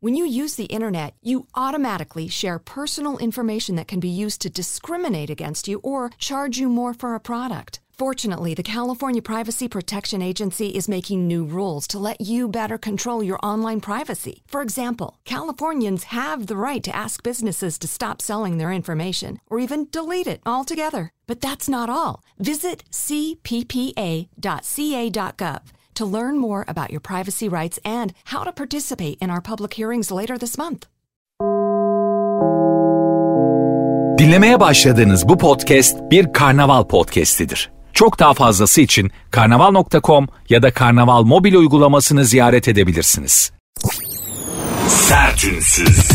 When you use the internet, you automatically share personal information that can be used to discriminate against you or charge you more for a product. Fortunately, the California Privacy Protection Agency is making new rules to let you better control your online privacy. For example, Californians have the right to ask businesses to stop selling their information or even delete it altogether. But that's not all. Visit cppa.ca.gov to learn more about your privacy rights and how to participate in our public hearings later this month. Dinlemeye başladığınız bu podcast bir karnaval podcastidir. Çok daha fazlası için karnaval.com ya da karnaval mobil uygulamasını ziyaret edebilirsiniz. Sertünsüz.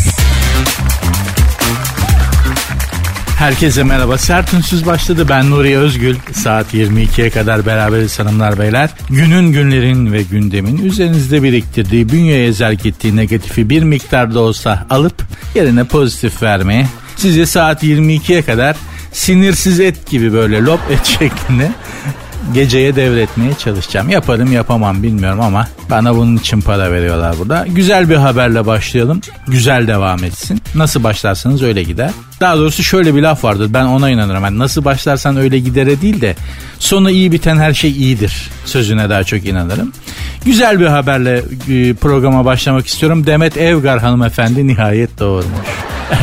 Herkese merhaba. Sert Ünsüz başladı. Ben Nuri Özgül. Saat 22'ye kadar beraberiz hanımlar beyler. Günün günlerin ve gündemin üzerinizde biriktirdiği, bünyeye zerk ettiği negatifi bir miktar da olsa alıp yerine pozitif vermeye sizi saat 22'ye kadar sinirsiz et gibi böyle lop et şeklinde geceye devretmeye çalışacağım. Yaparım yapamam bilmiyorum ama bana bunun için para veriyorlar burada. Güzel bir haberle başlayalım. Güzel devam etsin. Nasıl başlarsanız öyle gider. Daha doğrusu şöyle bir laf vardır. Ben ona inanırım. Yani nasıl başlarsan öyle gidere değil de sonu iyi biten her şey iyidir sözüne daha çok inanırım. Güzel bir haberle e, programa başlamak istiyorum. Demet Evgar hanımefendi nihayet doğurmuş.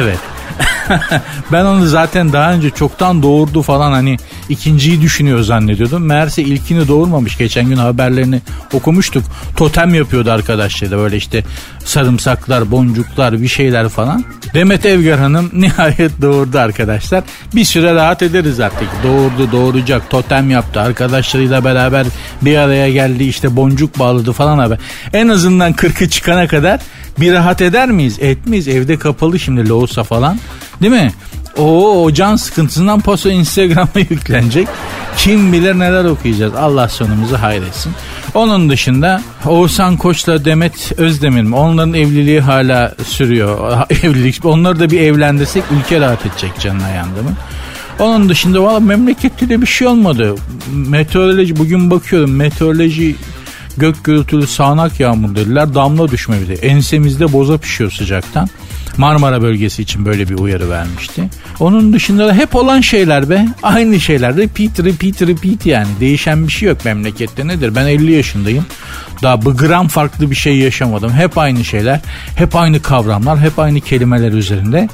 Evet. ben onu zaten daha önce çoktan doğurdu falan hani ikinciyi düşünüyor zannediyordum. Meğerse ilkini doğurmamış. Geçen gün haberlerini okumuştuk. Totem yapıyordu arkadaşlar böyle işte sarımsaklar, boncuklar bir şeyler falan. Demet Evgar Hanım nihayet doğurdu arkadaşlar. Bir süre rahat ederiz artık. Doğurdu, doğuracak, totem yaptı. Arkadaşlarıyla beraber bir araya geldi işte boncuk bağladı falan haber. En azından 40'ı çıkana kadar bir rahat eder miyiz? Etmeyiz. Evde kapalı şimdi loğusa falan. Değil mi? O o can sıkıntısından posta Instagram'a yüklenecek. Kim bilir neler okuyacağız. Allah sonumuzu hayretsin. Onun dışında Oğuzhan Koç'la Demet Özdemir mi? Onların evliliği hala sürüyor. Evlilik. Onları da bir evlendirsek ülke rahat edecek canına yandı mı? Onun dışında valla memlekette de bir şey olmadı. Meteoroloji bugün bakıyorum meteoroloji gök gürültülü sağanak yağmur dediler damla düşme bir de. Ensemizde boza pişiyor sıcaktan. Marmara bölgesi için böyle bir uyarı vermişti. Onun dışında da hep olan şeyler be. Aynı şeyler. Repeat, repeat, repeat yani. Değişen bir şey yok memlekette nedir? Ben 50 yaşındayım. Daha bir gram farklı bir şey yaşamadım. Hep aynı şeyler. Hep aynı kavramlar. Hep aynı kelimeler üzerinde.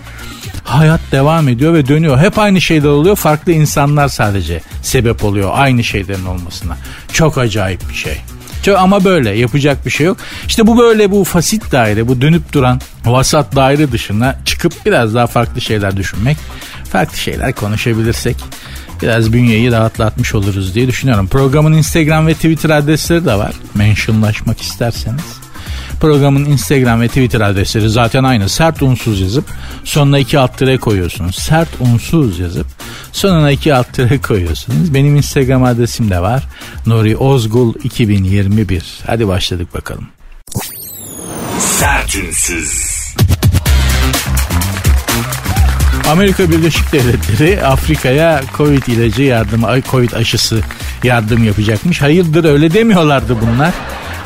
Hayat devam ediyor ve dönüyor. Hep aynı şeyler oluyor. Farklı insanlar sadece sebep oluyor aynı şeylerin olmasına. Çok acayip bir şey. Ama böyle yapacak bir şey yok. İşte bu böyle bu fasit daire bu dönüp duran vasat daire dışına çıkıp biraz daha farklı şeyler düşünmek. Farklı şeyler konuşabilirsek biraz bünyeyi rahatlatmış oluruz diye düşünüyorum. Programın Instagram ve Twitter adresleri de var. Mentionlaşmak isterseniz. Programın Instagram ve Twitter adresleri zaten aynı. Sert unsuz yazıp sonuna iki alt tire koyuyorsunuz. Sert unsuz yazıp sonuna iki alt tire koyuyorsunuz. Benim Instagram adresim de var. Nuri Ozgul 2021. Hadi başladık bakalım. Sert unsuz. Amerika Birleşik Devletleri Afrika'ya Covid ilacı yardımı, Covid aşısı yardım yapacakmış. Hayırdır öyle demiyorlardı bunlar.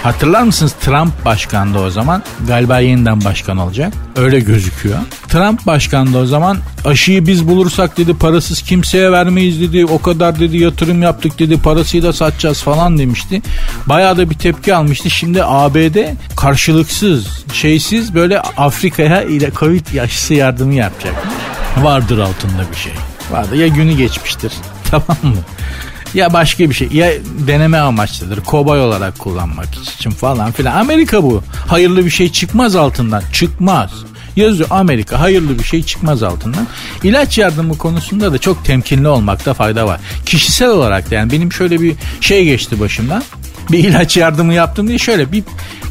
Hatırlar mısınız Trump başkandı o zaman. Galiba yeniden başkan olacak. Öyle gözüküyor. Trump başkandı o zaman. Aşıyı biz bulursak dedi parasız kimseye vermeyiz dedi. O kadar dedi yatırım yaptık dedi. Parasıyla satacağız falan demişti. Bayağı da bir tepki almıştı. Şimdi ABD karşılıksız, şeysiz böyle Afrika'ya ile Covid aşısı yardımı yapacak. Vardır altında bir şey. Vardı ya günü geçmiştir. Tamam mı? Ya başka bir şey. Ya deneme amaçlıdır. Kobay olarak kullanmak için falan filan. Amerika bu. Hayırlı bir şey çıkmaz altından. Çıkmaz. Yazıyor Amerika. Hayırlı bir şey çıkmaz altından. İlaç yardımı konusunda da çok temkinli olmakta fayda var. Kişisel olarak da yani benim şöyle bir şey geçti başımdan. Bir ilaç yardımı yaptım diye şöyle bir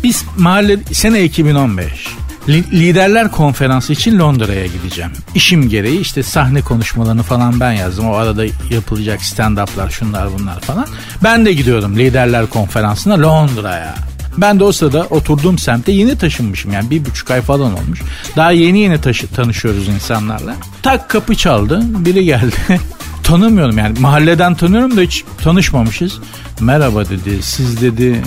biz mahalle sene 2015 Liderler konferansı için Londra'ya gideceğim. İşim gereği işte sahne konuşmalarını falan ben yazdım. O arada yapılacak stand-up'lar şunlar bunlar falan. Ben de gidiyorum liderler konferansına Londra'ya. Ben de o sırada oturduğum semte yeni taşınmışım yani bir buçuk ay falan olmuş. Daha yeni yeni taşı, tanışıyoruz insanlarla. Tak kapı çaldı biri geldi. Tanımıyorum yani mahalleden tanıyorum da hiç tanışmamışız. Merhaba dedi siz dedi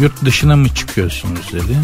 yurt dışına mı çıkıyorsunuz dedi.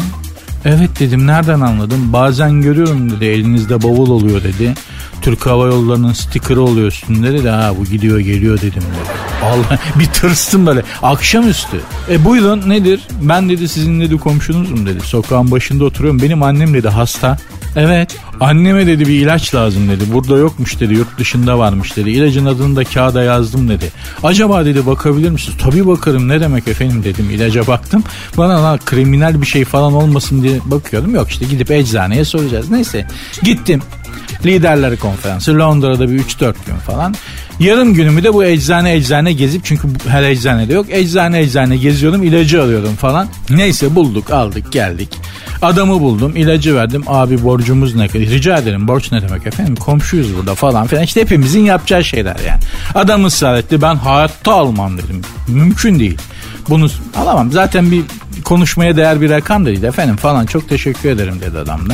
Evet dedim nereden anladım? Bazen görüyorum dedi elinizde bavul oluyor dedi. Türk Hava Yolları'nın stikeri oluyor üstünde dedi. Ha bu gidiyor geliyor dedim dedi. Allah bir tırstım böyle akşamüstü. E buyurun nedir? Ben dedi sizin dedi komşunuzum dedi. Sokağın başında oturuyorum. Benim annem dedi hasta. Evet. Anneme dedi bir ilaç lazım dedi. Burada yokmuş dedi. Yurt dışında varmış dedi. İlacın adını da kağıda yazdım dedi. Acaba dedi bakabilir misiniz? Tabii bakarım ne demek efendim dedim. İlaca baktım. Bana lan kriminal bir şey falan olmasın diye bakıyordum. Yok işte gidip eczaneye soracağız. Neyse gittim. Liderler konferansı Londra'da bir 3-4 gün falan. Yarım günümü de bu eczane eczane gezip çünkü her eczanede yok. Eczane eczane geziyordum ilacı alıyordum falan. Neyse bulduk aldık geldik. Adamı buldum ilacı verdim. Abi borcumuz ne kadar? Rica ederim borç ne demek efendim? Komşuyuz burada falan filan. İşte hepimizin yapacağı şeyler yani. Adam ısrar etti ben hayatta almam dedim. Mümkün değil. Bunu alamam. Zaten bir konuşmaya değer bir rakam da değil efendim falan. Çok teşekkür ederim dedi adam da.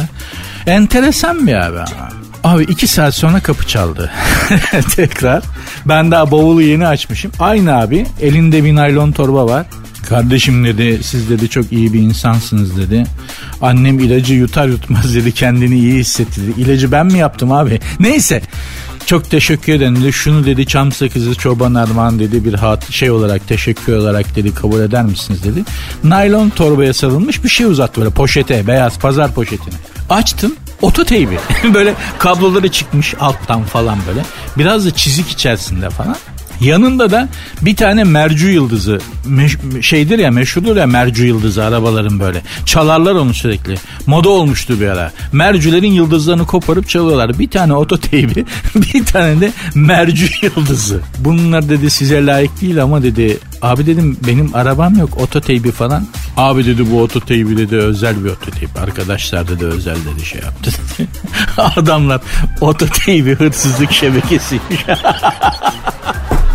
Enteresan bir abi. Abi iki saat sonra kapı çaldı. Tekrar. Ben daha bavulu yeni açmışım. Aynı abi elinde bir naylon torba var. Kardeşim dedi siz dedi çok iyi bir insansınız dedi. Annem ilacı yutar yutmaz dedi kendini iyi hissetti. İlacı ben mi yaptım abi? Neyse çok teşekkür ederim dedi. Şunu dedi çam sakızı çoban armağan dedi bir hat şey olarak teşekkür olarak dedi kabul eder misiniz dedi. Naylon torbaya sarılmış bir şey uzattı böyle poşete beyaz pazar poşetini. Açtım ototeybi. Böyle kabloları çıkmış alttan falan böyle. Biraz da çizik içerisinde falan Yanında da bir tane mercu yıldızı meş- şeydir ya meşhurdur ya mercu yıldızı arabaların böyle. Çalarlar onu sürekli. Moda olmuştu bir ara. Mercülerin yıldızlarını koparıp çalıyorlar. Bir tane ototeybi bir tane de mercu yıldızı. Bunlar dedi size layık değil ama dedi abi dedim benim arabam yok ototeybi falan. Abi dedi bu ototeybi dedi özel bir ototeybi. Arkadaşlar dedi özel dedi şey yaptı. Adamlar ototeybi hırsızlık şebekesiymiş.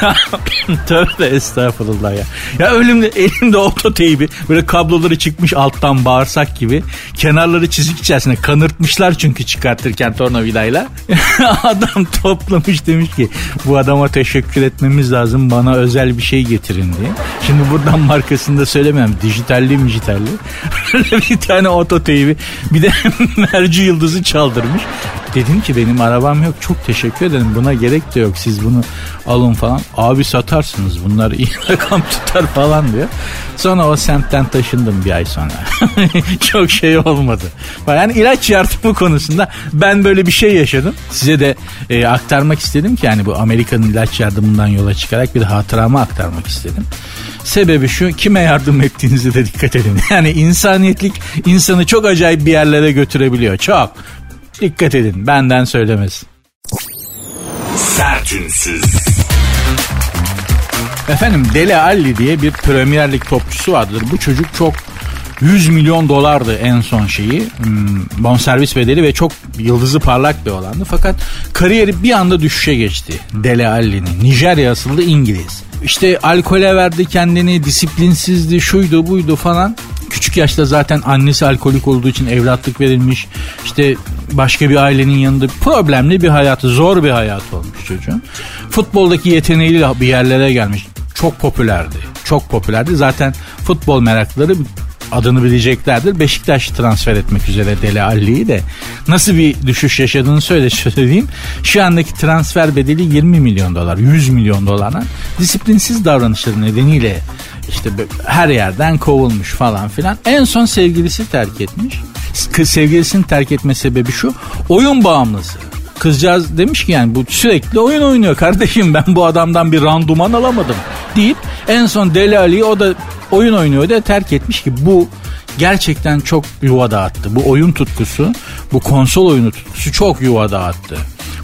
ya tövbe estağfurullah ya. Ya ölümde elimde ototeybi böyle kabloları çıkmış alttan bağırsak gibi. Kenarları çizik içerisinde kanırtmışlar çünkü çıkartırken tornavidayla. Adam toplamış demiş ki bu adama teşekkür etmemiz lazım bana özel bir şey getirin diye. Şimdi buradan markasını da söylemem. Dijitalli dijitalli. bir tane ototeybi bir de merci yıldızı çaldırmış. Dedim ki benim arabam yok çok teşekkür ederim buna gerek de yok siz bunu alın falan. Abi satarsınız bunlar iyi rakam tutar falan diyor. Sonra o semtten taşındım bir ay sonra. çok şey olmadı. Yani ilaç yardımı konusunda ben böyle bir şey yaşadım. Size de e, aktarmak istedim ki yani bu Amerika'nın ilaç yardımından yola çıkarak bir hatıramı aktarmak istedim. Sebebi şu kime yardım ettiğinizi de dikkat edin. Yani insaniyetlik insanı çok acayip bir yerlere götürebiliyor. Çok. Dikkat edin benden söylemesi. Sertünsüz. Efendim Dele Alli diye bir Premier Lig topçusu vardır. Bu çocuk çok 100 milyon dolardı en son şeyi. Hmm, bonservis bedeli ve çok yıldızı parlak bir olandı. Fakat kariyeri bir anda düşüşe geçti. Dele Alli'nin. Nijerya asıllı İngiliz. İşte alkole verdi kendini, disiplinsizdi, şuydu buydu falan. Küçük yaşta zaten annesi alkolik olduğu için evlatlık verilmiş. İşte başka bir ailenin yanında problemli bir hayatı, zor bir hayat olmuş çocuğun. Futboldaki yeteneğiyle bir yerlere gelmiş. Çok popülerdi. Çok popülerdi. Zaten futbol meraklıları adını bileceklerdir. Beşiktaş transfer etmek üzere Deli Alli'yi de nasıl bir düşüş yaşadığını söyle söyleyeyim. Şu andaki transfer bedeli 20 milyon dolar, 100 milyon dolardan disiplinsiz davranışları nedeniyle işte her yerden kovulmuş falan filan. En son sevgilisi terk etmiş. Kız sevgilisini terk etme sebebi şu. Oyun bağımlısı. Kızcağız demiş ki yani bu sürekli oyun oynuyor kardeşim ben bu adamdan bir randuman alamadım deyip en son Deli Ali'yi o da oyun oynuyor da terk etmiş ki bu gerçekten çok yuva dağıttı. Bu oyun tutkusu, bu konsol oyunu tutkusu çok yuva dağıttı.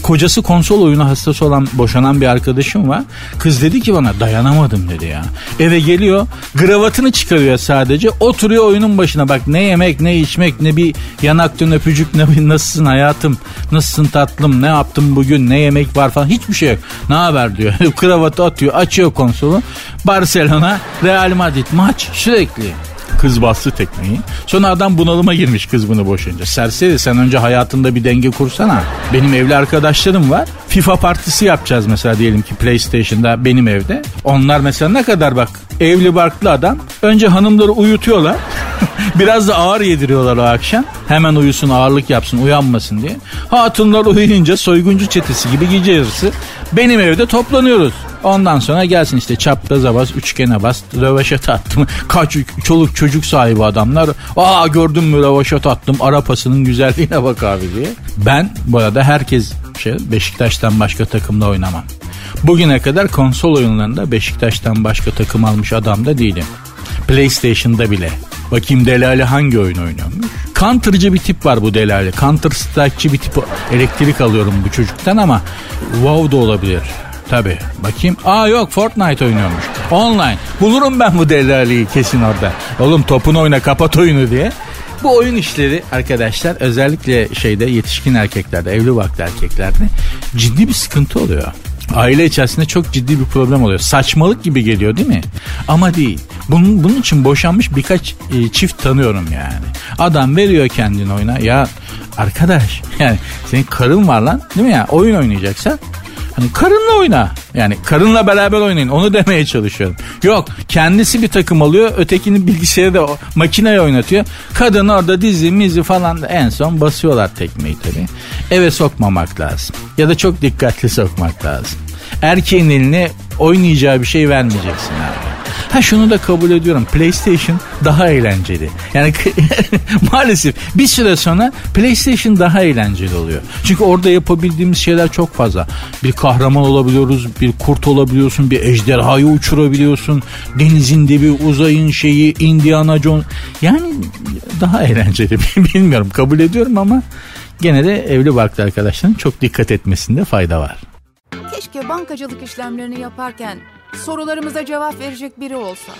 Kocası konsol oyunu hastası olan boşanan bir arkadaşım var. Kız dedi ki bana dayanamadım dedi ya. Eve geliyor gravatını çıkarıyor sadece. Oturuyor oyunun başına bak ne yemek ne içmek ne bir yanaktan öpücük ne bir nasılsın hayatım nasılsın tatlım ne yaptım bugün ne yemek var falan hiçbir şey yok. Ne haber diyor. Kravatı atıyor açıyor konsolu. Barcelona Real Madrid maç sürekli. Kız bastı tekmeyi. Sonra adam bunalıma girmiş kız bunu boşayınca. Serseri sen önce hayatında bir denge kursana. Benim evli arkadaşlarım var. FIFA partisi yapacağız mesela diyelim ki PlayStation'da benim evde. Onlar mesela ne kadar bak evli barklı adam. Önce hanımları uyutuyorlar. Biraz da ağır yediriyorlar o akşam. Hemen uyusun ağırlık yapsın uyanmasın diye. Hatunlar uyuyunca soyguncu çetesi gibi gece yarısı benim evde toplanıyoruz. Ondan sonra gelsin işte çapraza bas, üçgene bas, röveşat attım. Kaç çoluk çocuk sahibi adamlar. Aa gördün mü röveşat attım, arapasının güzelliğine bak abi diye. Ben bu arada herkes şey Beşiktaş'tan başka takımda oynamam. Bugüne kadar konsol oyunlarında Beşiktaş'tan başka takım almış adam da değilim. PlayStation'da bile. Bakayım Delali hangi oyun oynuyormuş? Counter'cı bir tip var bu Delali. Counter Strike'çı bir tip. Elektrik alıyorum bu çocuktan ama WoW da olabilir. Tabi. Bakayım. Aa yok Fortnite oynuyormuş. Online. Bulurum ben bu Delali'yi kesin orada. Oğlum topunu oyna kapat oyunu diye. Bu oyun işleri arkadaşlar özellikle şeyde yetişkin erkeklerde, evli vakti erkeklerde ciddi bir sıkıntı oluyor. Aile içerisinde çok ciddi bir problem oluyor. Saçmalık gibi geliyor değil mi? Ama değil. Bunun, bunun için boşanmış birkaç e, çift tanıyorum yani. Adam veriyor kendini oyuna. Ya arkadaş yani senin karın var lan değil mi ya? Oyun oynayacaksan Hani karınla oyna. Yani karınla beraber oynayın. Onu demeye çalışıyorum. Yok kendisi bir takım alıyor. Ötekini bilgisayarda makineye oynatıyor. Kadın orada dizi mizi falan da en son basıyorlar tekmeyi tabii. Eve sokmamak lazım. Ya da çok dikkatli sokmak lazım. Erkeğin eline oynayacağı bir şey vermeyeceksin abi. Ha şunu da kabul ediyorum. PlayStation daha eğlenceli. Yani maalesef bir süre sonra PlayStation daha eğlenceli oluyor. Çünkü orada yapabildiğimiz şeyler çok fazla. Bir kahraman olabiliyoruz, bir kurt olabiliyorsun, bir ejderhayı uçurabiliyorsun. Denizin dibi, uzayın şeyi, Indiana Jones. Yani daha eğlenceli. Bilmiyorum kabul ediyorum ama gene de evli barklı arkadaşların çok dikkat etmesinde fayda var. Keşke bankacılık işlemlerini yaparken sorularımıza cevap verecek biri olsa.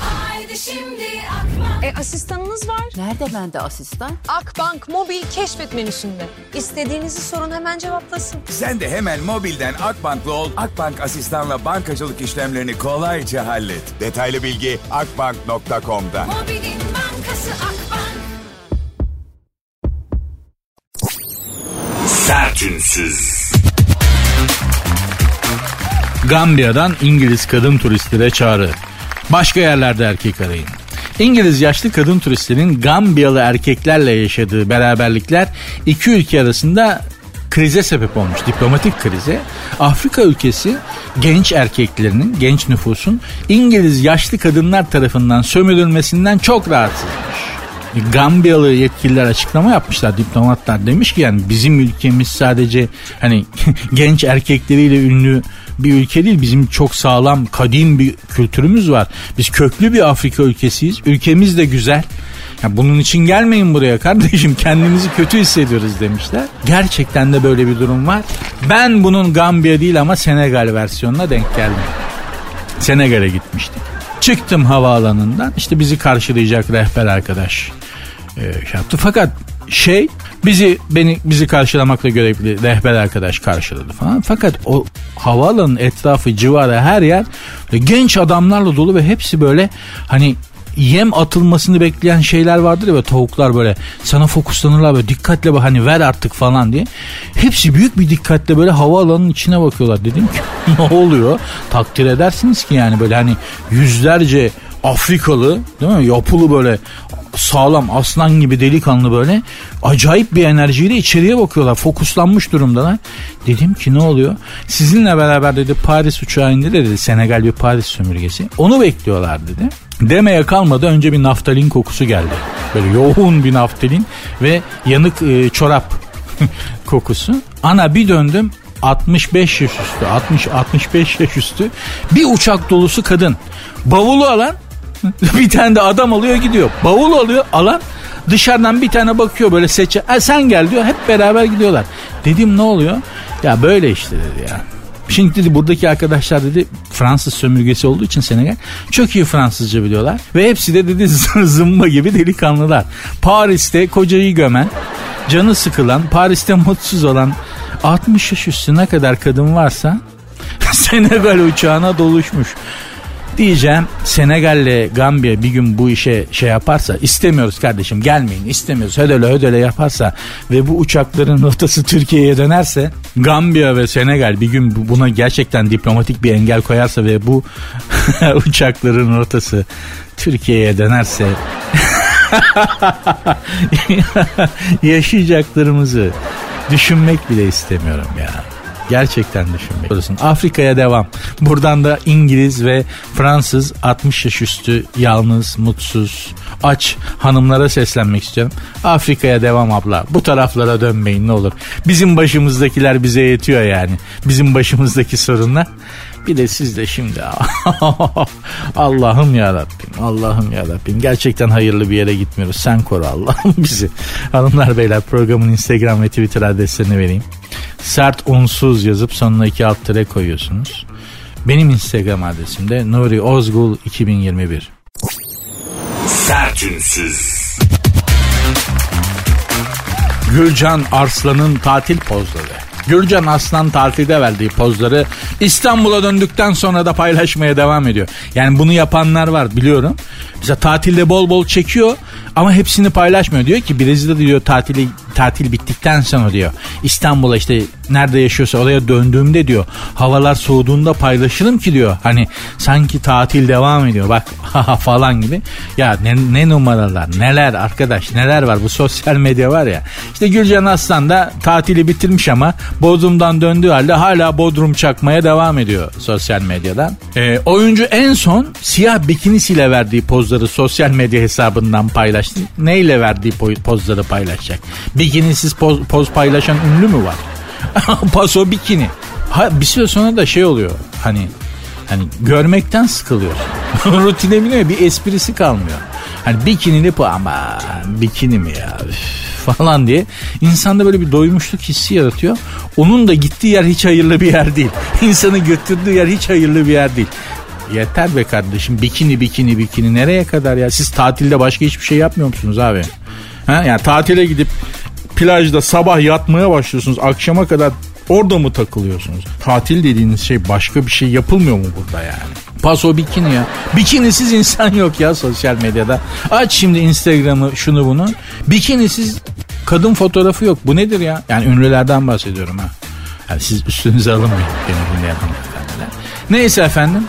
Haydi şimdi Akbank. E asistanınız var. Nerede bende asistan? Akbank mobil keşfet menüsünde. İstediğinizi sorun hemen cevaplasın. Sen de hemen mobilden Akbank'lı ol. Akbank asistanla bankacılık işlemlerini kolayca hallet. Detaylı bilgi akbank.com'da. Mobilin bankası Akbank. Sertünsüz. Gambiya'dan İngiliz kadın turistlere çağrı. Başka yerlerde erkek arayın. İngiliz yaşlı kadın turistlerin Gambiyalı erkeklerle yaşadığı beraberlikler iki ülke arasında krize sebep olmuş. Diplomatik krize. Afrika ülkesi genç erkeklerinin, genç nüfusun İngiliz yaşlı kadınlar tarafından sömürülmesinden çok rahatsızmış. Gambiyalı yetkililer açıklama yapmışlar diplomatlar demiş ki yani bizim ülkemiz sadece hani genç erkekleriyle ünlü bir ülke değil bizim çok sağlam kadim bir kültürümüz var. Biz köklü bir Afrika ülkesiyiz. Ülkemiz de güzel. Ya bunun için gelmeyin buraya kardeşim kendimizi kötü hissediyoruz demişler. Gerçekten de böyle bir durum var. Ben bunun Gambiya değil ama Senegal versiyonuna denk geldim. Senegal'e gitmiştik. Çıktım havaalanından işte bizi karşılayacak rehber arkadaş e, şey yaptı. Fakat şey bizi beni bizi karşılamakla görevli rehber arkadaş karşıladı falan. Fakat o havaalanının etrafı civarı her yer genç adamlarla dolu ve hepsi böyle hani yem atılmasını bekleyen şeyler vardır ya tavuklar böyle sana fokuslanırlar böyle dikkatle bak hani ver artık falan diye. Hepsi büyük bir dikkatle böyle havaalanının içine bakıyorlar. Dedim ki ne oluyor? Takdir edersiniz ki yani böyle hani yüzlerce Afrikalı değil mi? Yapılı böyle sağlam aslan gibi delikanlı böyle acayip bir enerjiyle içeriye bakıyorlar. Fokuslanmış durumdalar. Dedim ki ne oluyor? Sizinle beraber dedi Paris uçağı indi dedi. Senegal bir Paris sömürgesi. Onu bekliyorlar dedi. Demeye kalmadı önce bir naftalin kokusu geldi. Böyle yoğun bir naftalin ve yanık e, çorap kokusu. Ana bir döndüm 65 yaş üstü 60 65 yaş üstü bir uçak dolusu kadın. Bavulu alan bir tane de adam alıyor gidiyor. Bavul alıyor alan dışarıdan bir tane bakıyor böyle seçe. E sen gel diyor hep beraber gidiyorlar. Dedim ne oluyor? Ya böyle işte dedi ya. Şimdi dedi buradaki arkadaşlar dedi Fransız sömürgesi olduğu için Senegal çok iyi Fransızca biliyorlar. Ve hepsi de dedi zımba gibi delikanlılar. Paris'te kocayı gömen, canı sıkılan, Paris'te mutsuz olan 60 yaş üstüne kadar kadın varsa Senegal uçağına doluşmuş. Diyeceğim Senegal'le Gambiya bir gün bu işe şey yaparsa istemiyoruz kardeşim gelmeyin istemiyoruz hödele hödele yaparsa ve bu uçakların rotası Türkiye'ye dönerse Gambiya ve Senegal bir gün bu- buna gerçekten diplomatik bir engel koyarsa ve bu uçakların rotası Türkiye'ye dönerse yaşayacaklarımızı düşünmek bile istemiyorum ya. Gerçekten düşünmek. Afrika'ya devam. Buradan da İngiliz ve Fransız 60 yaş üstü yalnız, mutsuz, aç hanımlara seslenmek istiyorum. Afrika'ya devam abla. Bu taraflara dönmeyin ne olur. Bizim başımızdakiler bize yetiyor yani. Bizim başımızdaki sorunlar. Bir de siz de şimdi Allah'ım ya Rabbim Allah'ım ya Rabbim gerçekten hayırlı bir yere gitmiyoruz. Sen koru Allah'ım bizi. Hanımlar beyler programın Instagram ve Twitter adreslerini vereyim. Sert unsuz yazıp sonuna iki alt tere koyuyorsunuz. Benim Instagram adresim de Nuri Ozgul 2021 Sertünsüz. Gülcan Arslan'ın tatil pozları. Gülcan Arslan tatilde verdiği pozları İstanbul'a döndükten sonra da paylaşmaya devam ediyor. Yani bunu yapanlar var biliyorum. Mesela tatilde bol bol çekiyor ama hepsini paylaşmıyor. Diyor ki Brezilya'da diyor tatili tatil bittikten sonra diyor İstanbul'a işte nerede yaşıyorsa oraya döndüğümde diyor havalar soğuduğunda paylaşırım ki diyor hani sanki tatil devam ediyor bak falan gibi ya ne, ne numaralar neler arkadaş neler var bu sosyal medya var ya işte Gülcan Aslan da tatili bitirmiş ama Bodrum'dan döndüğü halde hala Bodrum çakmaya devam ediyor sosyal medyadan. Ee, oyuncu en son siyah bikinisiyle verdiği pozları sosyal medya hesabından paylaştı. Neyle verdiği po- pozları paylaşacak? Bikinisiz poz, poz paylaşan ünlü mü var? Paso bikini. Ha, bir süre sonra da şey oluyor hani hani görmekten sıkılıyor. Rutine biniyor bir esprisi kalmıyor. Hani bikinili po ama bikini mi ya üf, falan diye insanda böyle bir doymuşluk hissi yaratıyor. Onun da gittiği yer hiç hayırlı bir yer değil. İnsanı götürdüğü yer hiç hayırlı bir yer değil. Yeter be kardeşim bikini bikini bikini nereye kadar ya siz tatilde başka hiçbir şey yapmıyor musunuz abi? Ha? Yani tatile gidip plajda sabah yatmaya başlıyorsunuz akşama kadar orada mı takılıyorsunuz? Tatil dediğiniz şey başka bir şey yapılmıyor mu burada yani? Paso bikini ya. Bikinisiz insan yok ya sosyal medyada. Aç şimdi Instagram'ı şunu bunu. Bikinisiz kadın fotoğrafı yok. Bu nedir ya? Yani ünlülerden bahsediyorum ha. Yani siz üstünüze alınmayın beni dinleyen hanımefendiler. Neyse efendim.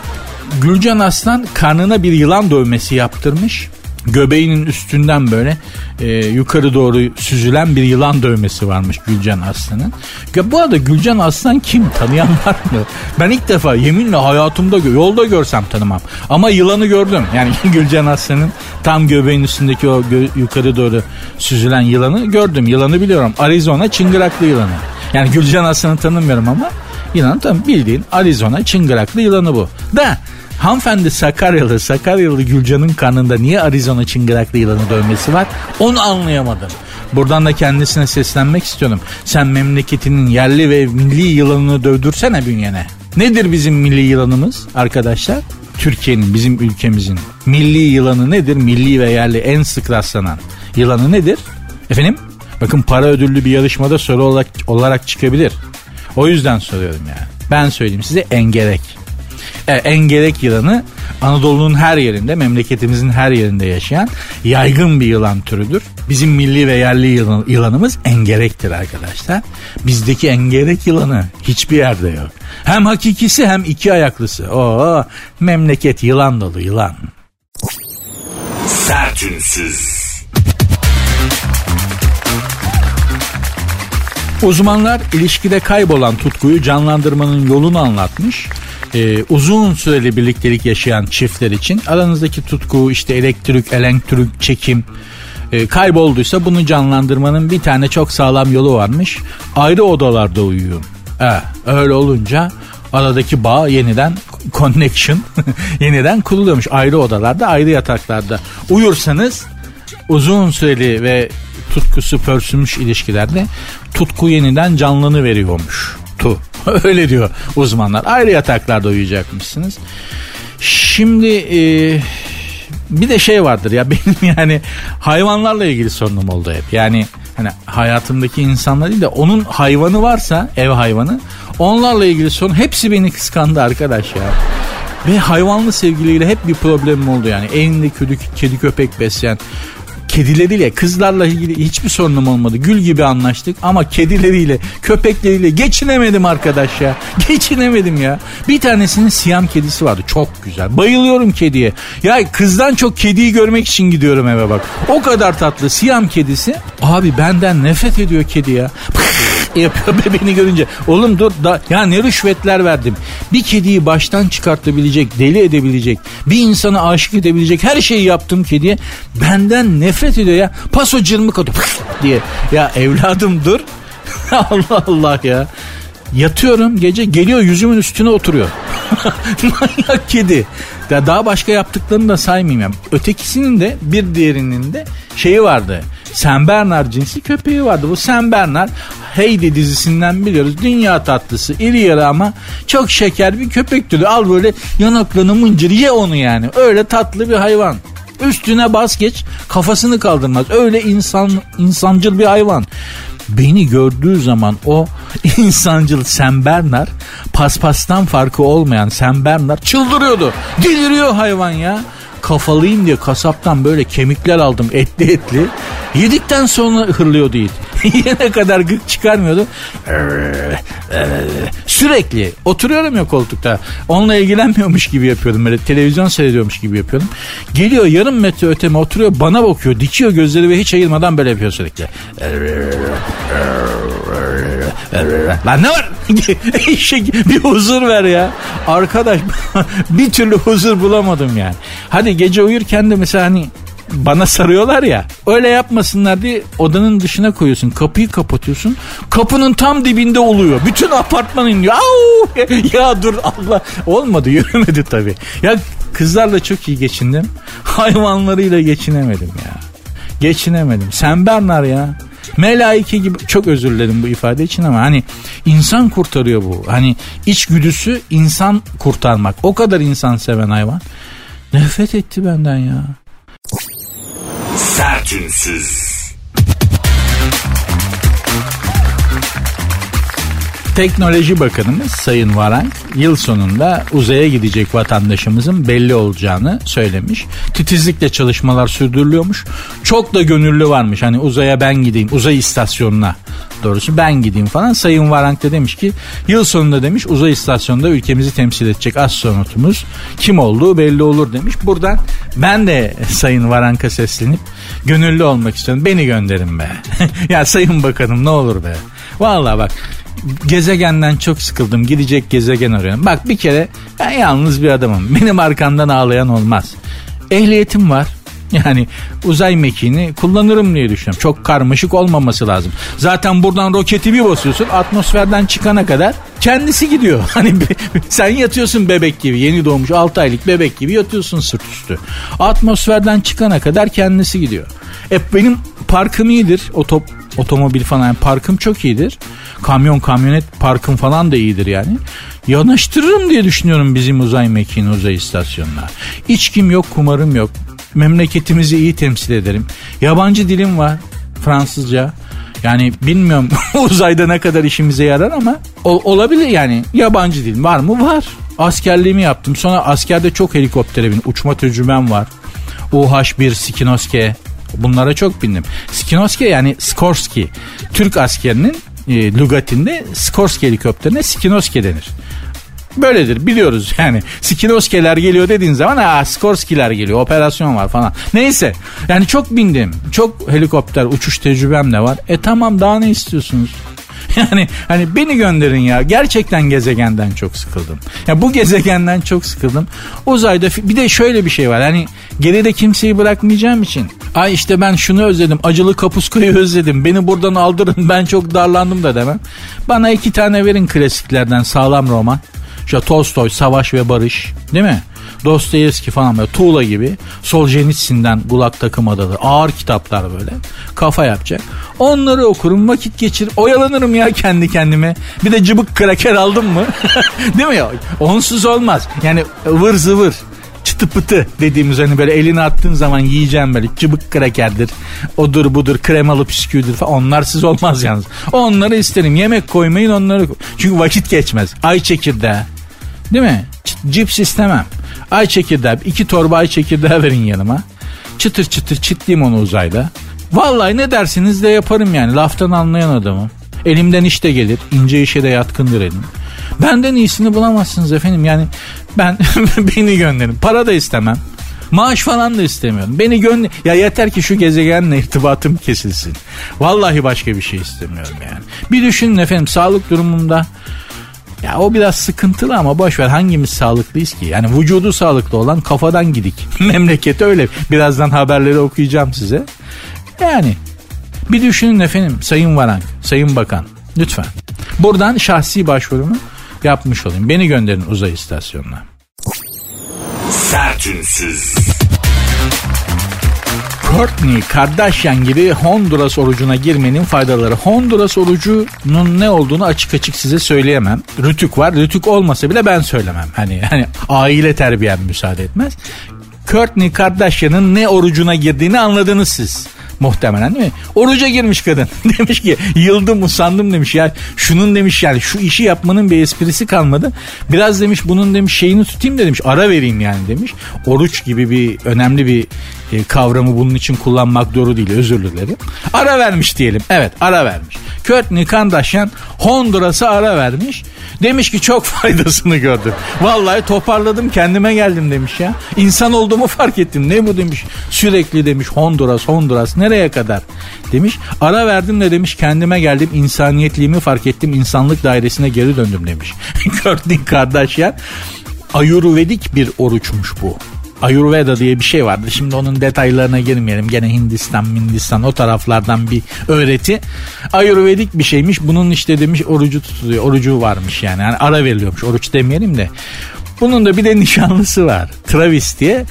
Gülcan Aslan karnına bir yılan dövmesi yaptırmış. Göbeğinin üstünden böyle e, yukarı doğru süzülen bir yılan dövmesi varmış Gülcan Aslan'ın. Ya bu arada Gülcan Aslan kim? Tanıyan var mı? Ben ilk defa yeminle hayatımda yolda görsem tanımam. Ama yılanı gördüm. Yani Gülcan Aslan'ın tam göbeğin üstündeki o gö- yukarı doğru süzülen yılanı gördüm. Yılanı biliyorum. Arizona çıngıraklı yılanı. Yani Gülcan Aslan'ı tanımıyorum ama yılan tam bildiğin Arizona çıngıraklı yılanı bu. Da Hanımefendi Sakaryalı, Sakaryalı Gülcan'ın karnında niye Arizona çıngıraklı yılanı dövmesi var? Onu anlayamadım. Buradan da kendisine seslenmek istiyorum. Sen memleketinin yerli ve milli yılanını dövdürsene bünyene. Nedir bizim milli yılanımız arkadaşlar? Türkiye'nin, bizim ülkemizin milli yılanı nedir? Milli ve yerli en sık rastlanan yılanı nedir? Efendim? Bakın para ödüllü bir yarışmada soru olarak, olarak çıkabilir. O yüzden soruyorum yani. Ben söyleyeyim size engerek. E, engerek yılanı Anadolu'nun her yerinde, memleketimizin her yerinde yaşayan yaygın bir yılan türüdür. Bizim milli ve yerli yılan, yılanımız engerektir arkadaşlar. Bizdeki engerek yılanı hiçbir yerde yok. Hem hakikisi hem iki ayaklısı. Oo, memleket yılan dolu yılan. Sertünsüz. Uzmanlar ilişkide kaybolan tutkuyu canlandırmanın yolunu anlatmış. Ee, uzun süreli birliktelik yaşayan çiftler için aranızdaki tutku işte elektrik, elektrik, çekim e, kaybolduysa bunu canlandırmanın bir tane çok sağlam yolu varmış. Ayrı odalarda uyuyun. E, öyle olunca aradaki bağ yeniden connection yeniden kuruluyormuş. Ayrı odalarda, ayrı yataklarda uyursanız uzun süreli ve tutkusu pörsümüş ilişkilerde tutku yeniden canlını veriyormuş. Tu. Öyle diyor uzmanlar. Ayrı yataklarda uyuyacakmışsınız. Şimdi e, bir de şey vardır ya benim yani hayvanlarla ilgili sorunum oldu hep. Yani hani hayatımdaki insanlar değil de onun hayvanı varsa ev hayvanı onlarla ilgili sorun hepsi beni kıskandı arkadaş ya. Ve hayvanlı sevgiliyle hep bir problemim oldu yani. Evinde kedi, kedi köpek besleyen kedileriyle kızlarla ilgili hiçbir sorunum olmadı. Gül gibi anlaştık ama kedileriyle köpekleriyle geçinemedim arkadaş ya. Geçinemedim ya. Bir tanesinin siyam kedisi vardı çok güzel. Bayılıyorum kediye. Ya kızdan çok kediyi görmek için gidiyorum eve bak. O kadar tatlı siyam kedisi. Abi benden nefret ediyor kedi ya. yapıyor bebeğini görünce. Oğlum dur da ya ne rüşvetler verdim. Bir kediyi baştan çıkartabilecek, deli edebilecek, bir insanı aşık edebilecek her şeyi yaptım kediye. Benden nefret ediyor ya. Paso cırmık atıyor diye. Ya evladım dur. Allah Allah ya. Yatıyorum gece geliyor yüzümün üstüne oturuyor. Manyak kedi. Ya daha başka yaptıklarını da saymayayım. Yani. Ötekisinin de bir diğerinin de şeyi vardı. Sen Bernard cinsi köpeği vardı. Bu Sen Bernard Heidi dizisinden biliyoruz. Dünya tatlısı iri yarı ama çok şeker bir köpek türü. Al böyle yanaklarını mıncır ye onu yani. Öyle tatlı bir hayvan. Üstüne bas geç kafasını kaldırmaz. Öyle insan insancıl bir hayvan. Beni gördüğü zaman o insancıl Sen Bernard paspastan farkı olmayan Sen Bernard çıldırıyordu. Deliriyor hayvan ya kafalıyım diye kasaptan böyle kemikler aldım etli etli. Yedikten sonra hırlıyor değil. Yine kadar gık çıkarmıyordu. Sürekli oturuyorum ya koltukta. Onunla ilgilenmiyormuş gibi yapıyordum. Böyle televizyon seyrediyormuş gibi yapıyordum. Geliyor yarım metre öteme oturuyor bana bakıyor. Dikiyor gözleri ve hiç ayırmadan böyle yapıyor sürekli. Lan ne var? bir huzur ver ya. Arkadaş bir türlü huzur bulamadım yani. Hadi gece uyurken de mesela hani bana sarıyorlar ya. Öyle yapmasınlar diye odanın dışına koyuyorsun. Kapıyı kapatıyorsun. Kapının tam dibinde oluyor. Bütün apartman iniyor. Ya dur Allah. Olmadı yürümedi tabii. Ya kızlarla çok iyi geçindim. Hayvanlarıyla geçinemedim ya. Geçinemedim. Sen Bernard ya. Melaike gibi çok özür dilerim bu ifade için ama hani insan kurtarıyor bu. Hani içgüdüsü insan kurtarmak. O kadar insan seven hayvan. Nefret etti benden ya. Sertünsüz. Teknoloji Bakanımız Sayın Varank yıl sonunda uzaya gidecek vatandaşımızın belli olacağını söylemiş. Titizlikle çalışmalar sürdürülüyormuş. Çok da gönüllü varmış. Hani uzaya ben gideyim, uzay istasyonuna doğrusu ben gideyim falan. Sayın Varank da demiş ki yıl sonunda demiş uzay istasyonunda ülkemizi temsil edecek astronotumuz kim olduğu belli olur demiş. Buradan ben de Sayın Varank'a seslenip gönüllü olmak istiyorum. Beni gönderin be. ya Sayın Bakanım ne olur be. Vallahi bak gezegenden çok sıkıldım. Gidecek gezegen arıyorum. Bak bir kere ben yalnız bir adamım. Benim arkamdan ağlayan olmaz. Ehliyetim var. Yani uzay mekiğini kullanırım diye düşünüyorum. Çok karmaşık olmaması lazım. Zaten buradan roketi bir basıyorsun atmosferden çıkana kadar kendisi gidiyor. Hani sen yatıyorsun bebek gibi yeni doğmuş 6 aylık bebek gibi yatıyorsun sırt üstü. Atmosferden çıkana kadar kendisi gidiyor. E benim parkım iyidir. Otop, otomobil falan yani parkım çok iyidir. Kamyon kamyonet parkım falan da iyidir yani. Yanaştırırım diye düşünüyorum bizim uzay mekiğini uzay istasyonuna. İçkim yok kumarım yok. Memleketimizi iyi temsil ederim. Yabancı dilim var. Fransızca. Yani bilmiyorum uzayda ne kadar işimize yarar ama o, olabilir yani. Yabancı dil var mı? Var. Askerliğimi yaptım. Sonra askerde çok helikoptere bin. Uçma tecrübem var. UH-1 Skinoske Bunlara çok bindim. Skinoske yani Skorsky. Türk askerinin e, lügatinde Skorsky helikopterine Skinoske denir. Böyledir biliyoruz yani. Skinoskeler geliyor dediğin zaman ha Skorskiler geliyor operasyon var falan. Neyse yani çok bindim. Çok helikopter uçuş tecrübem de var. E tamam daha ne istiyorsunuz? Yani hani beni gönderin ya. Gerçekten gezegenden çok sıkıldım. Ya bu gezegenden çok sıkıldım. Uzayda bir de şöyle bir şey var. Hani geride kimseyi bırakmayacağım için. Ay işte ben şunu özledim. Acılı kapuskayı özledim. Beni buradan aldırın. Ben çok darlandım da demem. Bana iki tane verin klasiklerden sağlam roman. İşte Tolstoy, Savaş ve Barış değil mi? Dostoyevski falan böyle Tuğla gibi Soljenitsin'den Gulag Takım Adaları ağır kitaplar böyle kafa yapacak. Onları okurum vakit geçir oyalanırım ya kendi kendime. Bir de cıbık kraker aldım mı? Değil mi ya? Onsuz olmaz. Yani ıvır zıvır çıtı pıtı dediğimiz hani böyle elini attığın zaman yiyeceğim böyle cıbık krakerdir. Odur budur kremalı bisküvidir falan. Onlarsız olmaz yalnız. Onları isterim. Yemek koymayın onları. Çünkü vakit geçmez. Ay çekirdeği. Değil mi? Cips istemem. Ay çekirdeği, iki torba ay çekirdeği verin yanıma. Çıtır çıtır çitleyeyim onu uzayda. Vallahi ne dersiniz de yaparım yani. Laftan anlayan adamım. Elimden iş de gelir. ince işe de yatkındır elim. Benden iyisini bulamazsınız efendim. Yani ben beni gönderin. Para da istemem. Maaş falan da istemiyorum. Beni gönder... Ya yeter ki şu gezegenle irtibatım kesilsin. Vallahi başka bir şey istemiyorum yani. Bir düşünün efendim sağlık durumumda ya o biraz sıkıntılı ama boş hangimiz sağlıklıyız ki? Yani vücudu sağlıklı olan kafadan gidik. Memleket öyle. Birazdan haberleri okuyacağım size. Yani bir düşünün efendim Sayın Varank, Sayın Bakan lütfen. Buradan şahsi başvurumu yapmış olayım. Beni gönderin uzay istasyonuna. Sertünsüz. Courtney Kardashian gibi Honduras orucuna girmenin faydaları. Honduras orucunun ne olduğunu açık açık size söyleyemem. Rütük var. Rütük olmasa bile ben söylemem. Hani hani aile terbiyem müsaade etmez. Courtney Kardashian'ın ne orucuna girdiğini anladınız siz. Muhtemelen değil mi? Oruca girmiş kadın. demiş ki yıldım usandım demiş. Ya şunun demiş yani şu işi yapmanın bir esprisi kalmadı. Biraz demiş bunun demiş şeyini tutayım da demiş ara vereyim yani demiş. Oruç gibi bir önemli bir e, kavramı bunun için kullanmak doğru değil özür dilerim. Ara vermiş diyelim. Evet ara vermiş. Courtney Kardashian Honduras'a ara vermiş. Demiş ki çok faydasını gördüm. Vallahi toparladım kendime geldim demiş ya. İnsan olduğumu fark ettim. Ne bu demiş. Sürekli demiş Honduras Honduras nereye kadar demiş. Ara verdim de demiş kendime geldim insaniyetliğimi fark ettim insanlık dairesine geri döndüm demiş. Courtney Kardashian Ayurvedik bir oruçmuş bu. Ayurveda diye bir şey vardı. Şimdi onun detaylarına girmeyelim. Gene Hindistan, Hindistan o taraflardan bir öğreti. Ayurvedik bir şeymiş. Bunun işte demiş orucu tutuluyor. Orucu varmış yani. yani ara veriliyormuş. Oruç demeyelim de. Bunun da bir de nişanlısı var. Travis diye.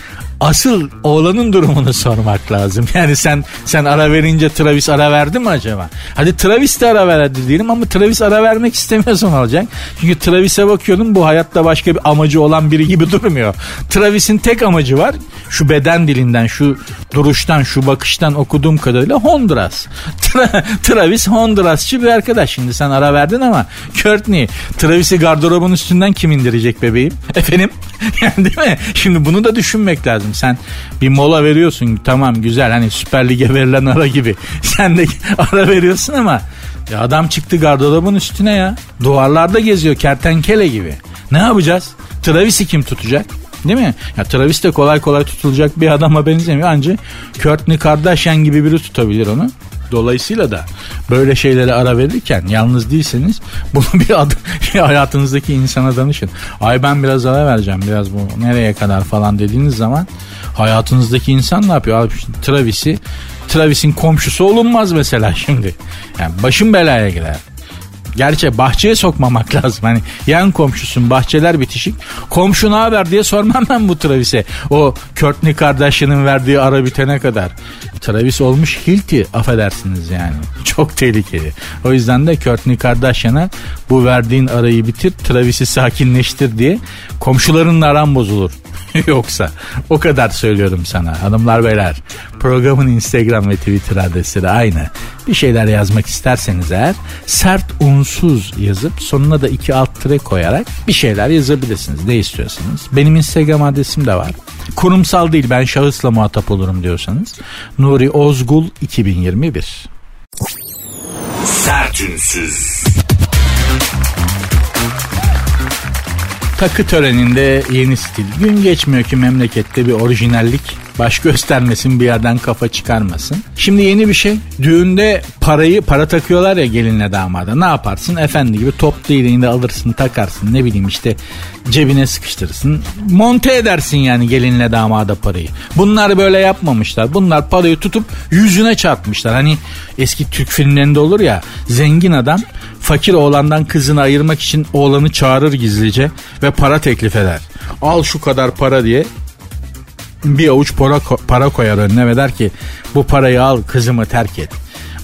Asıl oğlanın durumunu sormak lazım. Yani sen sen ara verince Travis ara verdi mi acaba? Hadi Travis de ara verdi diyelim ama Travis ara vermek istemiyorsa ne olacak? Çünkü Travis'e bakıyorum bu hayatta başka bir amacı olan biri gibi durmuyor. Travis'in tek amacı var. Şu beden dilinden, şu duruştan, şu bakıştan okuduğum kadarıyla Honduras. Tra- Travis Hondurasçı bir arkadaş. Şimdi sen ara verdin ama Courtney Travis'i gardırobun üstünden kim indirecek bebeğim? Efendim? Yani değil mi? Şimdi bunu da düşünmek lazım. Sen bir mola veriyorsun tamam güzel hani Süper Lig'e verilen ara gibi. Sen de ara veriyorsun ama ya adam çıktı gardırobun üstüne ya. Duvarlarda geziyor kertenkele gibi. Ne yapacağız? Travis'i kim tutacak? Değil mi? Ya Travis de kolay kolay tutulacak bir adama benzemiyor. Ancak Courtney Kardashian gibi biri tutabilir onu. Dolayısıyla da böyle şeylere ara verirken yalnız değilseniz bunu bir adı, hayatınızdaki insana danışın. Ay ben biraz ara vereceğim biraz bu nereye kadar falan dediğiniz zaman hayatınızdaki insan ne yapıyor? Abi Travis'i Travis'in komşusu olunmaz mesela şimdi. Yani başım belaya girer. Gerçi bahçeye sokmamak lazım. Hani yan komşusun bahçeler bitişik. Komşu ne haber diye sormam ben bu Travis'e. O Courtney Kardashian'ın verdiği ara bitene kadar. Travis olmuş Hilti affedersiniz yani. Çok tehlikeli. O yüzden de Courtney Kardashian'a bu verdiğin arayı bitir Travis'i sakinleştir diye komşularınla aran bozulur. Yoksa o kadar söylüyorum sana hanımlar beyler. Programın Instagram ve Twitter adresleri aynı. Bir şeyler yazmak isterseniz eğer sert unsuz yazıp sonuna da iki alt tire koyarak bir şeyler yazabilirsiniz. Ne istiyorsanız. Benim Instagram adresim de var. Kurumsal değil ben şahısla muhatap olurum diyorsanız. Nuri Ozgul 2021 Sertünsüz. Takı töreninde yeni stil. Gün geçmiyor ki memlekette bir orijinallik baş göstermesin bir yerden kafa çıkarmasın. Şimdi yeni bir şey. Düğünde parayı para takıyorlar ya gelinle damada. Ne yaparsın? Efendi gibi toplu iğneğini alırsın takarsın ne bileyim işte cebine sıkıştırırsın. Monte edersin yani gelinle damada parayı. Bunlar böyle yapmamışlar. Bunlar parayı tutup yüzüne çarpmışlar. Hani eski Türk filmlerinde olur ya zengin adam fakir oğlandan kızını ayırmak için oğlanı çağırır gizlice ve para teklif eder. Al şu kadar para diye bir avuç para, para koyar önüne ve der ki bu parayı al kızımı terk et.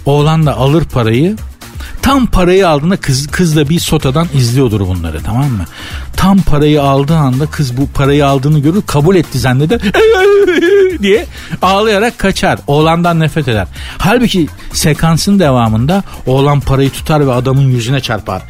Oğlan da alır parayı Tam parayı aldığında kız, kız da bir sotadan izliyordur bunları tamam mı? Tam parayı aldığı anda kız bu parayı aldığını görür kabul etti zanneder. diye ağlayarak kaçar. Oğlandan nefret eder. Halbuki sekansın devamında oğlan parayı tutar ve adamın yüzüne çarpar.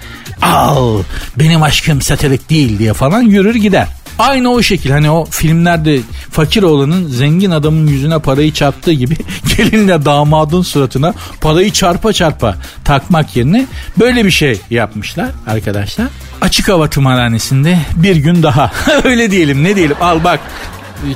Al benim aşkım satelit değil diye falan yürür gider. Aynı o şekil hani o filmlerde fakir oğlanın zengin adamın yüzüne parayı çarptığı gibi gelinle damadın suratına parayı çarpa çarpa takmak yerine böyle bir şey yapmışlar arkadaşlar. Açık hava tımarhanesinde bir gün daha öyle diyelim ne diyelim al bak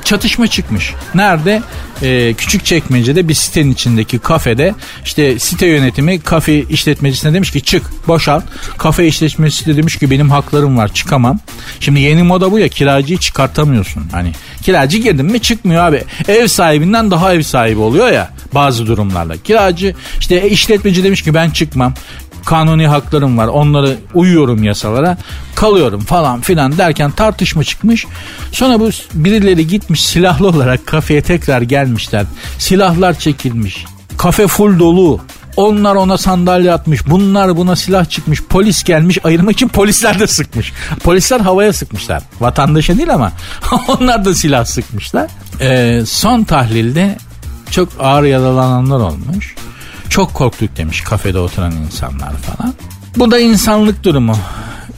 çatışma çıkmış. Nerede? Ee, küçük çekmecede bir sitenin içindeki kafede işte site yönetimi kafe işletmecisine demiş ki çık boşalt. Kafe işletmecisi de demiş ki benim haklarım var çıkamam. Şimdi yeni moda bu ya kiracıyı çıkartamıyorsun. Hani kiracı girdin mi çıkmıyor abi. Ev sahibinden daha ev sahibi oluyor ya bazı durumlarla. Kiracı işte işletmeci demiş ki ben çıkmam kanuni haklarım var onları uyuyorum yasalara kalıyorum falan filan derken tartışma çıkmış. Sonra bu birileri gitmiş silahlı olarak kafeye tekrar gelmişler. Silahlar çekilmiş. Kafe full dolu. Onlar ona sandalye atmış. Bunlar buna silah çıkmış. Polis gelmiş ayırmak için polisler de sıkmış. Polisler havaya sıkmışlar. Vatandaşa değil ama onlar da silah sıkmışlar. Ee, son tahlilde çok ağır yaralananlar olmuş. Çok korktuk demiş kafede oturan insanlar falan. Bu da insanlık durumu.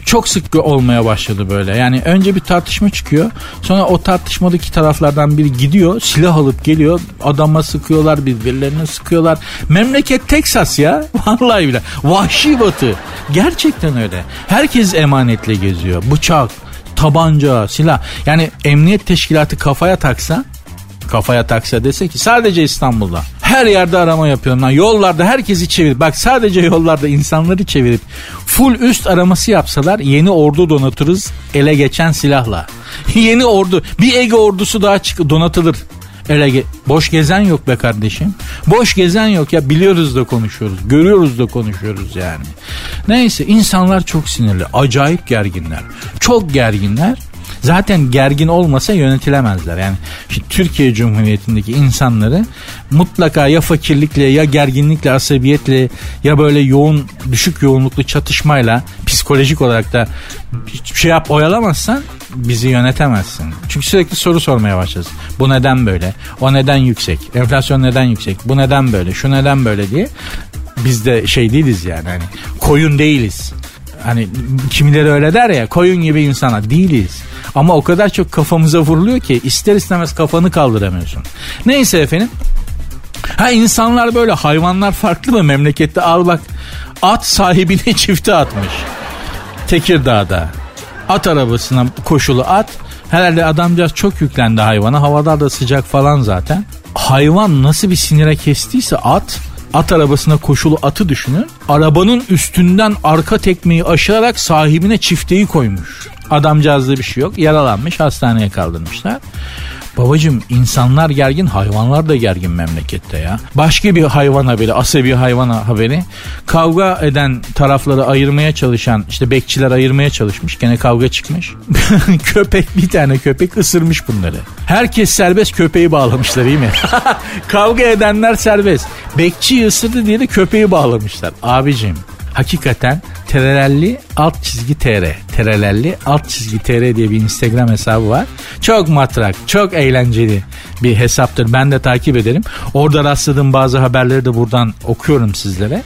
Çok sık olmaya başladı böyle. Yani önce bir tartışma çıkıyor. Sonra o tartışmadaki taraflardan biri gidiyor. Silah alıp geliyor. Adama sıkıyorlar birbirlerine sıkıyorlar. Memleket Teksas ya. Vallahi bile. Vahşi batı. Gerçekten öyle. Herkes emanetle geziyor. Bıçak, tabanca, silah. Yani emniyet teşkilatı kafaya taksa kafaya taksa dese ki sadece İstanbul'da her yerde arama yapıyorum lan yollarda herkesi çevirip bak sadece yollarda insanları çevirip full üst araması yapsalar yeni ordu donatırız ele geçen silahla. yeni ordu bir Ege ordusu daha çık donatılır. Ele ge- boş gezen yok be kardeşim. Boş gezen yok ya biliyoruz da konuşuyoruz. Görüyoruz da konuşuyoruz yani. Neyse insanlar çok sinirli. Acayip gerginler. Çok gerginler. Zaten gergin olmasa yönetilemezler. Yani şimdi Türkiye Cumhuriyeti'ndeki insanları mutlaka ya fakirlikle ya gerginlikle, asabiyetle ya böyle yoğun, düşük yoğunluklu çatışmayla psikolojik olarak da şey yap oyalamazsan bizi yönetemezsin. Çünkü sürekli soru sormaya başlarız. Bu neden böyle? O neden yüksek? Enflasyon neden yüksek? Bu neden böyle? Şu neden böyle diye. Biz de şey değiliz yani hani koyun değiliz. Hani kimileri öyle der ya koyun gibi insana değiliz. Ama o kadar çok kafamıza vuruluyor ki ister istemez kafanı kaldıramıyorsun. Neyse efendim. Ha insanlar böyle hayvanlar farklı mı memlekette al bak at sahibine çifte atmış. Tekirdağ'da at arabasına koşulu at herhalde adamcağız çok yüklendi hayvana havada da sıcak falan zaten. Hayvan nasıl bir sinire kestiyse at at arabasına koşulu atı düşünün. Arabanın üstünden arka tekmeyi aşarak sahibine çifteyi koymuş. Adamcağızda bir şey yok. Yaralanmış hastaneye kaldırmışlar. Babacım insanlar gergin hayvanlar da gergin memlekette ya. Başka bir hayvan haberi asabi hayvan haberi. Kavga eden tarafları ayırmaya çalışan işte bekçiler ayırmaya çalışmış. Gene kavga çıkmış. köpek bir tane köpek ısırmış bunları. Herkes serbest köpeği bağlamışlar iyi mi? kavga edenler serbest. Bekçi ısırdı diye de köpeği bağlamışlar. Abicim hakikaten terelelli alt çizgi tr terelelli alt çizgi tr diye bir instagram hesabı var. Çok matrak çok eğlenceli bir hesaptır. Ben de takip ederim. Orada rastladığım bazı haberleri de buradan okuyorum sizlere.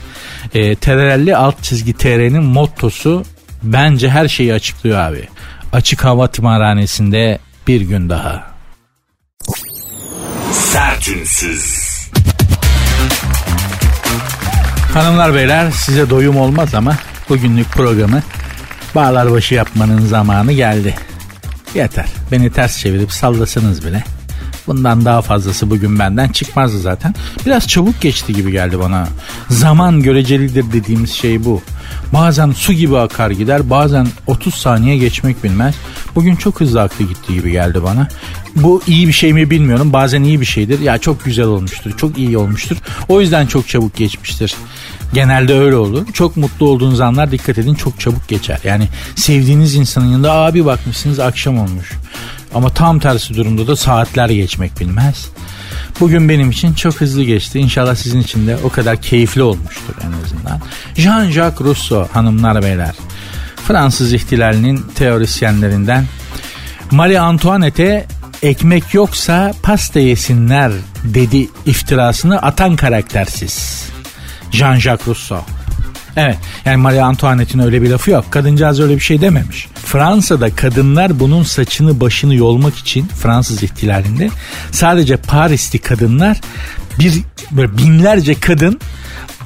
E, terelelli alt çizgi tr'nin mottosu bence her şeyi açıklıyor abi. Açık hava tımarhanesinde bir gün daha. Sertünsüz. Hanımlar beyler size doyum olmaz ama bugünlük programı bağlar başı yapmanın zamanı geldi. Yeter. Beni ters çevirip sallasanız bile. Bundan daha fazlası bugün benden çıkmazdı zaten. Biraz çabuk geçti gibi geldi bana. Zaman görecelidir dediğimiz şey bu. Bazen su gibi akar gider bazen 30 saniye geçmek bilmez. Bugün çok hızlı aktı gitti gibi geldi bana. Bu iyi bir şey mi bilmiyorum bazen iyi bir şeydir. Ya çok güzel olmuştur çok iyi olmuştur. O yüzden çok çabuk geçmiştir. Genelde öyle olur. Çok mutlu olduğunuz anlar dikkat edin çok çabuk geçer. Yani sevdiğiniz insanın yanında abi bakmışsınız akşam olmuş. Ama tam tersi durumda da saatler geçmek bilmez. Bugün benim için çok hızlı geçti. İnşallah sizin için de o kadar keyifli olmuştur en azından. Jean-Jacques Rousseau hanımlar beyler. Fransız ihtilalinin teorisyenlerinden Marie Antoinette'e ekmek yoksa pasta yesinler dedi iftirasını atan karaktersiz. Jean-Jacques Rousseau. Evet yani Marie Antoinette'in öyle bir lafı yok. Kadıncağız öyle bir şey dememiş. Fransa'da kadınlar bunun saçını başını yolmak için Fransız ihtilalinde sadece Parisli kadınlar bir böyle binlerce kadın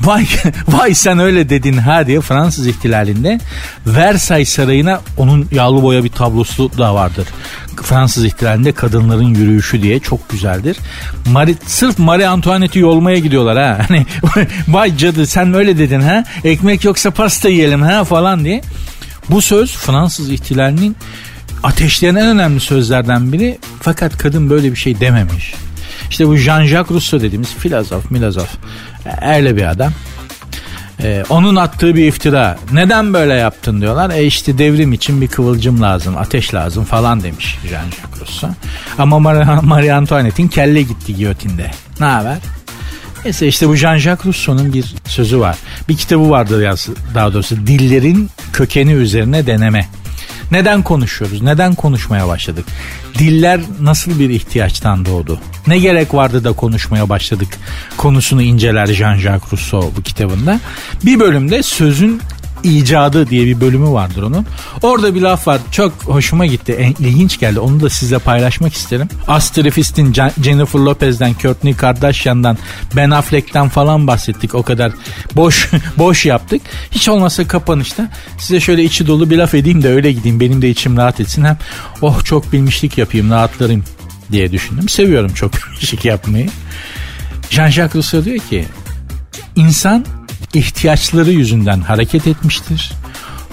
Vay, vay sen öyle dedin ha diye Fransız ihtilalinde Versailles Sarayı'na onun yağlı boya bir tablosu da vardır. Fransız ihtilalinde kadınların yürüyüşü diye çok güzeldir. Marie, sırf Marie Antoinette'i yolmaya gidiyorlar ha. Hani vay cadı sen öyle dedin ha. Ekmek yoksa pasta yiyelim ha falan diye. Bu söz Fransız ihtilalinin ateşleyen en önemli sözlerden biri. Fakat kadın böyle bir şey dememiş. İşte bu Jean-Jacques Rousseau dediğimiz filozof, milozof. Öyle bir adam. Ee, onun attığı bir iftira. Neden böyle yaptın diyorlar. E işte devrim için bir kıvılcım lazım, ateş lazım falan demiş Jean-Jacques Rousseau. Ama Marie, Antoinette'in kelle gitti giyotinde. Ne haber? Neyse işte bu Jean-Jacques Rousseau'nun bir sözü var. Bir kitabı vardır ya daha doğrusu dillerin kökeni üzerine deneme. Neden konuşuyoruz? Neden konuşmaya başladık? Diller nasıl bir ihtiyaçtan doğdu? Ne gerek vardı da konuşmaya başladık? Konusunu inceler Jean-Jacques Rousseau bu kitabında. Bir bölümde sözün icadı diye bir bölümü vardır onun. Orada bir laf var çok hoşuma gitti en ilginç geldi onu da size paylaşmak isterim. Astrofist'in Jennifer Lopez'den, Kourtney Kardashian'dan, Ben Affleck'ten falan bahsettik o kadar boş boş yaptık. Hiç olmazsa kapanışta size şöyle içi dolu bir laf edeyim de öyle gideyim benim de içim rahat etsin hem oh çok bilmişlik yapayım rahatlarım diye düşündüm. Seviyorum çok bilmişlik yapmayı. Jean-Jacques Rousseau diyor ki insan ihtiyaçları yüzünden hareket etmiştir.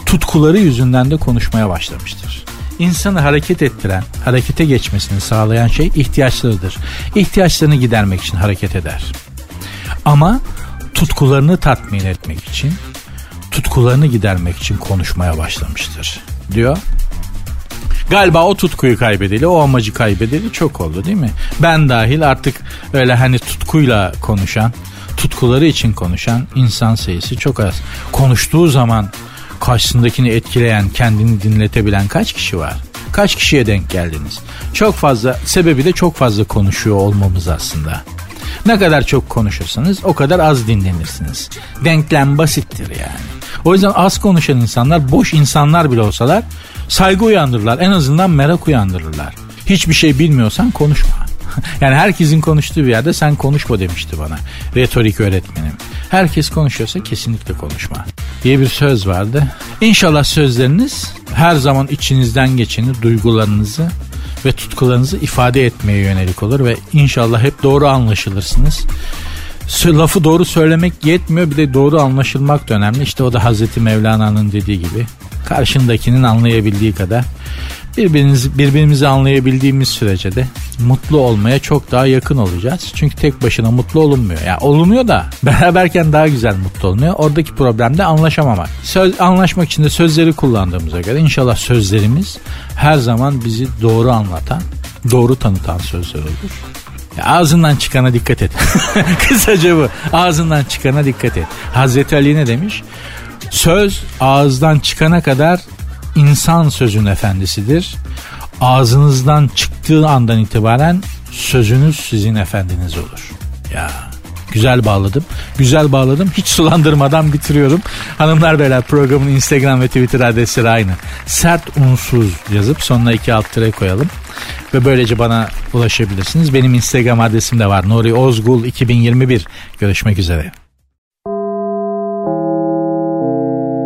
Tutkuları yüzünden de konuşmaya başlamıştır. İnsanı hareket ettiren, harekete geçmesini sağlayan şey ihtiyaçlarıdır. İhtiyaçlarını gidermek için hareket eder. Ama tutkularını tatmin etmek için, tutkularını gidermek için konuşmaya başlamıştır diyor. Galiba o tutkuyu kaybedeli, o amacı kaybedeli çok oldu değil mi? Ben dahil artık öyle hani tutkuyla konuşan, tutkuları için konuşan insan sayısı çok az. Konuştuğu zaman karşısındakini etkileyen, kendini dinletebilen kaç kişi var? Kaç kişiye denk geldiniz? Çok fazla, sebebi de çok fazla konuşuyor olmamız aslında. Ne kadar çok konuşursanız o kadar az dinlenirsiniz. Denklem basittir yani. O yüzden az konuşan insanlar boş insanlar bile olsalar saygı uyandırırlar. En azından merak uyandırırlar. Hiçbir şey bilmiyorsan konuşma. yani herkesin konuştuğu bir yerde sen konuşma demişti bana. Retorik öğretmenim. Herkes konuşuyorsa kesinlikle konuşma diye bir söz vardı. İnşallah sözleriniz her zaman içinizden geçeni, duygularınızı ve tutkularınızı ifade etmeye yönelik olur ve inşallah hep doğru anlaşılırsınız. Lafı doğru söylemek yetmiyor bir de doğru anlaşılmak da önemli. İşte o da Hazreti Mevlana'nın dediği gibi karşındakinin anlayabildiği kadar birbirimizi, birbirimizi anlayabildiğimiz sürece de mutlu olmaya çok daha yakın olacağız. Çünkü tek başına mutlu olunmuyor. Yani olunuyor da beraberken daha güzel mutlu olmuyor. Oradaki problem de anlaşamamak. Söz, anlaşmak için de sözleri kullandığımıza göre inşallah sözlerimiz her zaman bizi doğru anlatan, doğru tanıtan sözler olur. Ya ağzından çıkana dikkat et. Kısaca bu. Ağzından çıkana dikkat et. Hazreti Ali ne demiş? Söz ağızdan çıkana kadar insan sözün efendisidir. Ağzınızdan çıktığı andan itibaren sözünüz sizin efendiniz olur. Ya güzel bağladım. Güzel bağladım. Hiç sulandırmadan bitiriyorum. Hanımlar beyler programın Instagram ve Twitter adresleri aynı. Sert unsuz yazıp sonuna iki alt tire koyalım. Ve böylece bana ulaşabilirsiniz. Benim Instagram adresim de var. Nuri Ozgul 2021. Görüşmek üzere.